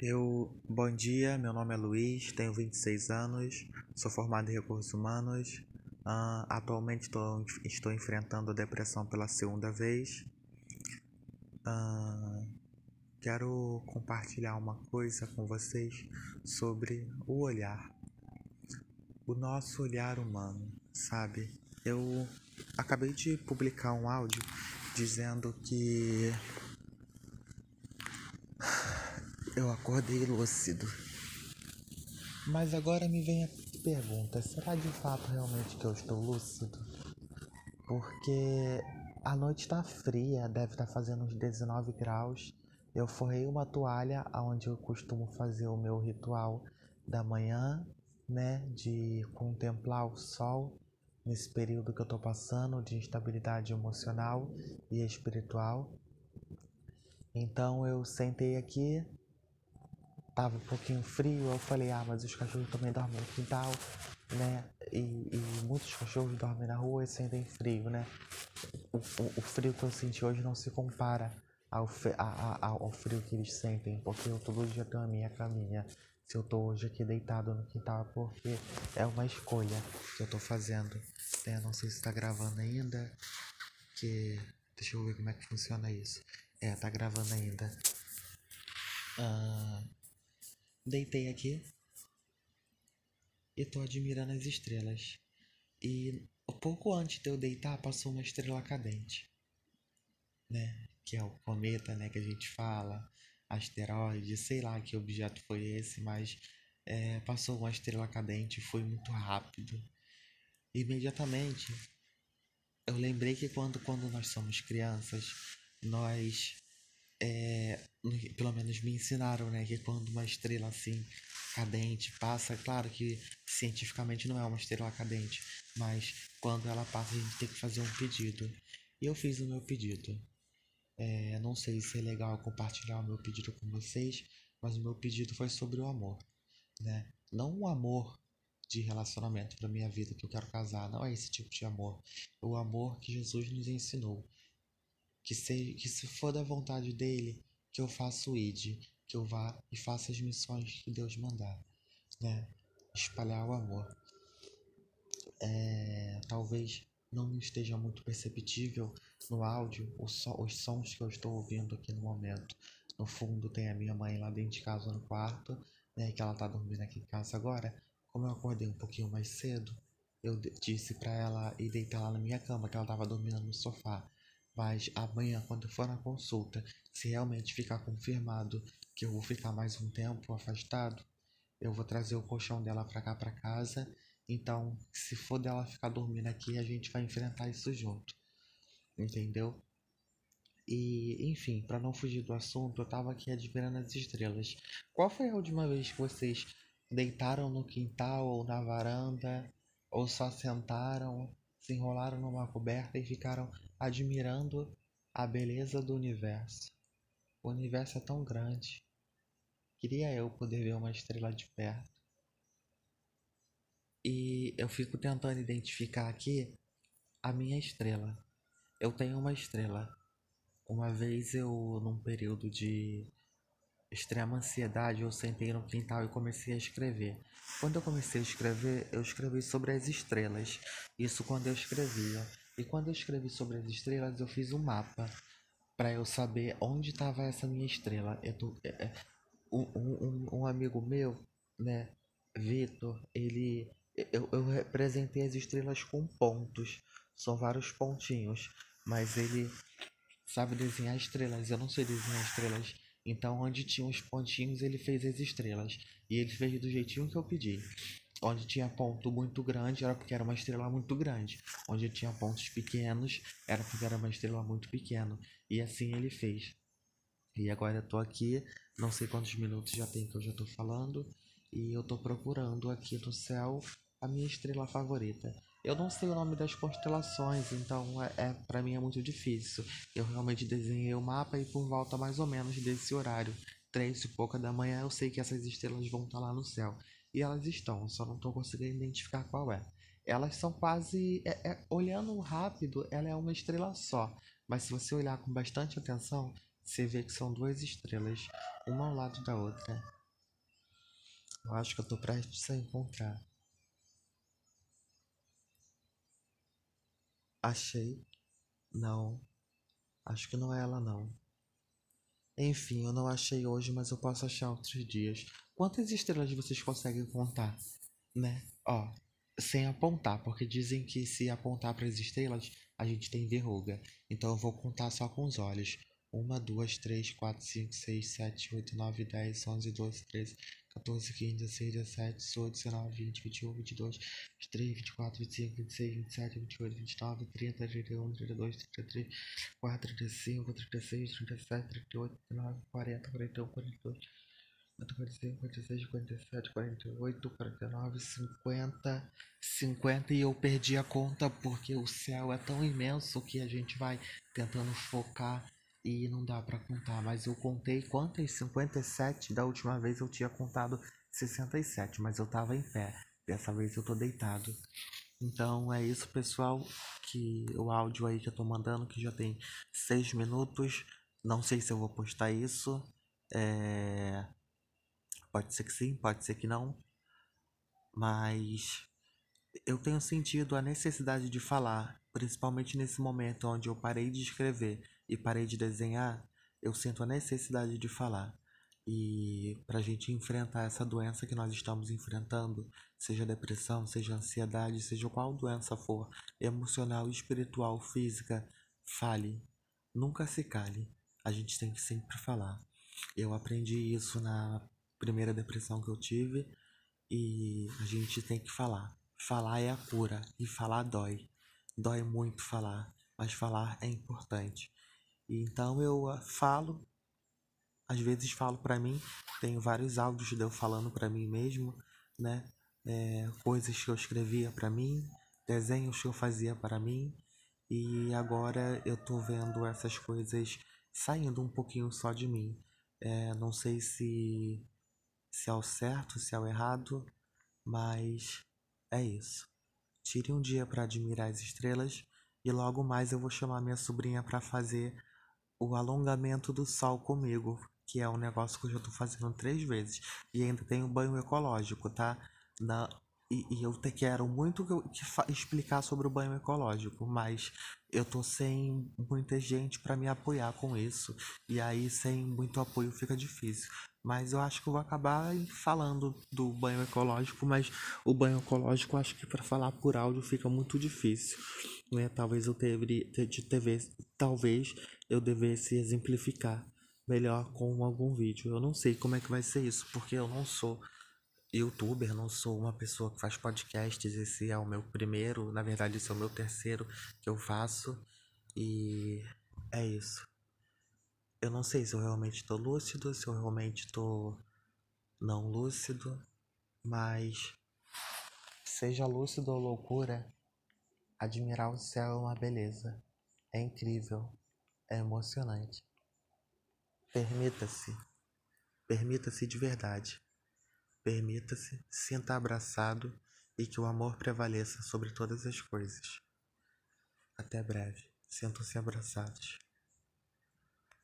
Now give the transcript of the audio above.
Eu, bom dia, meu nome é Luiz, tenho 26 anos, sou formado em recursos humanos. Uh, atualmente tô, estou enfrentando a depressão pela segunda vez. Uh, quero compartilhar uma coisa com vocês sobre o olhar, o nosso olhar humano, sabe? Eu acabei de publicar um áudio dizendo que eu acordei lúcido. Mas agora me vem a pergunta: será de fato realmente que eu estou lúcido? Porque a noite está fria, deve estar tá fazendo uns 19 graus. Eu forrei uma toalha onde eu costumo fazer o meu ritual da manhã, né? De contemplar o sol nesse período que eu estou passando de instabilidade emocional e espiritual. Então eu sentei aqui tava um pouquinho frio, eu falei, ah, mas os cachorros também dormem no quintal, né? E, e muitos cachorros dormem na rua e sentem frio, né? O, o, o frio que eu senti hoje não se compara ao, a, a, ao frio que eles sentem, porque eu todo dia tenho a minha caminha. Se eu tô hoje aqui deitado no quintal, é porque é uma escolha que eu tô fazendo. Né? Não sei se tá gravando ainda, que... Deixa eu ver como é que funciona isso. É, tá gravando ainda. Uh, Deitei aqui e tô admirando as estrelas. E pouco antes de eu deitar, passou uma estrela cadente, né? Que é o cometa, né? Que a gente fala, asteroide, sei lá que objeto foi esse, mas é, passou uma estrela cadente, foi muito rápido. Imediatamente, eu lembrei que quando, quando nós somos crianças, nós é, pelo menos me ensinaram, né, que quando uma estrela assim cadente passa, claro que cientificamente não é uma estrela cadente, mas quando ela passa a gente tem que fazer um pedido. E eu fiz o meu pedido. É, não sei se é legal compartilhar o meu pedido com vocês, mas o meu pedido foi sobre o amor, né? Não o amor de relacionamento para minha vida que eu quero casar, não é esse tipo de amor. É o amor que Jesus nos ensinou que, se, que se for da vontade dele, que eu faça o id, que eu vá e faça as missões que Deus mandar, né? Espalhar o amor. É, talvez não esteja muito perceptível no áudio so, os sons que eu estou ouvindo aqui no momento. No fundo tem a minha mãe lá dentro de casa no quarto, né? Que ela tá dormindo aqui em casa agora. Como eu acordei um pouquinho mais cedo, eu disse para ela ir deitar lá na minha cama, que ela tava dormindo no sofá. Mas amanhã, quando for na consulta, se realmente ficar confirmado que eu vou ficar mais um tempo afastado, eu vou trazer o colchão dela para cá para casa. Então, se for dela ficar dormindo aqui, a gente vai enfrentar isso junto. Entendeu? E, enfim, para não fugir do assunto, eu tava aqui admirando as estrelas. Qual foi a última vez que vocês deitaram no quintal ou na varanda ou só sentaram se enrolaram numa coberta e ficaram admirando a beleza do universo. O universo é tão grande. Queria eu poder ver uma estrela de perto. E eu fico tentando identificar aqui a minha estrela. Eu tenho uma estrela. Uma vez eu, num período de extrema ansiedade, eu sentei no quintal e comecei a escrever. Quando eu comecei a escrever, eu escrevi sobre as estrelas. Isso quando eu escrevia. E quando eu escrevi sobre as estrelas, eu fiz um mapa para eu saber onde estava essa minha estrela. Eu tô, é, é, um, um, um amigo meu, né, Vitor, ele eu, eu representei as estrelas com pontos. São vários pontinhos, mas ele sabe desenhar estrelas. Eu não sei desenhar estrelas então, onde tinha os pontinhos, ele fez as estrelas. E ele fez do jeitinho que eu pedi. Onde tinha ponto muito grande, era porque era uma estrela muito grande. Onde tinha pontos pequenos, era porque era uma estrela muito pequena. E assim ele fez. E agora eu tô aqui, não sei quantos minutos já tem que eu já tô falando. E eu tô procurando aqui no céu a minha estrela favorita. Eu não sei o nome das constelações, então é, é para mim é muito difícil. Eu realmente desenhei o mapa e por volta mais ou menos desse horário, três e pouca da manhã, eu sei que essas estrelas vão estar tá lá no céu. E elas estão, só não estou conseguindo identificar qual é. Elas são quase. É, é, olhando rápido, ela é uma estrela só. Mas se você olhar com bastante atenção, você vê que são duas estrelas, uma ao lado da outra. Eu acho que eu tô prestes a encontrar. Achei. Não. Acho que não é ela não. Enfim, eu não achei hoje, mas eu posso achar outros dias. Quantas estrelas vocês conseguem contar, né? Ó, sem apontar, porque dizem que se apontar para as estrelas, a gente tem verruga. Então eu vou contar só com os olhos. 1, 2, 3, 4, 5, 6, 7, 8, 9, 10, 11, 12, 13, 14, 15, 16, 17, 18, 19, 20, 21, 22, 23, 24, 25, 26, 27, 28, 29, 30, 31, 32, 33, 34, 35, 36, 37, 38, 39, 40, 41, 42, 45, 46, 47, 48, 49, 50, 50 e eu perdi a conta porque o céu é tão imenso que a gente vai tentando focar e não dá para contar, mas eu contei quantas? 57? Da última vez eu tinha contado 67, mas eu tava em pé. Dessa vez eu tô deitado. Então é isso, pessoal, que o áudio aí que eu tô mandando, que já tem 6 minutos. Não sei se eu vou postar isso. É... Pode ser que sim, pode ser que não. Mas eu tenho sentido a necessidade de falar, principalmente nesse momento onde eu parei de escrever e parei de desenhar, eu sinto a necessidade de falar. E para a gente enfrentar essa doença que nós estamos enfrentando, seja depressão, seja ansiedade, seja qual doença for, emocional, espiritual, física, fale. Nunca se cale. A gente tem que sempre falar. Eu aprendi isso na primeira depressão que eu tive e a gente tem que falar. Falar é a cura e falar dói. Dói muito falar, mas falar é importante. Então eu ah, falo, às vezes falo para mim, tenho vários áudios de eu falando para mim mesmo, né? É, coisas que eu escrevia para mim, desenhos que eu fazia para mim, e agora eu tô vendo essas coisas saindo um pouquinho só de mim. É, não sei se se é o certo, se é o errado, mas é isso. Tire um dia para admirar as estrelas e logo mais eu vou chamar minha sobrinha para fazer o alongamento do sol comigo, que é um negócio que eu já tô fazendo três vezes. E ainda tem o banho ecológico, tá? Na, e, e eu te quero muito que, que explicar sobre o banho ecológico, mas eu tô sem muita gente para me apoiar com isso. E aí, sem muito apoio, fica difícil. Mas eu acho que eu vou acabar falando do banho ecológico, mas o banho ecológico acho que para falar por áudio fica muito difícil. Né? Talvez eu deveria, talvez eu devesse exemplificar melhor com algum vídeo. Eu não sei como é que vai ser isso, porque eu não sou youtuber, não sou uma pessoa que faz podcasts. Esse é o meu primeiro, na verdade, esse é o meu terceiro que eu faço. E é isso. Eu não sei se eu realmente tô lúcido, se eu realmente tô não lúcido, mas seja lúcido ou loucura, admirar o céu é uma beleza. É incrível é emocionante. Permita-se, permita-se de verdade. Permita-se, sinta abraçado e que o amor prevaleça sobre todas as coisas. Até breve. Sintam-se abraçados.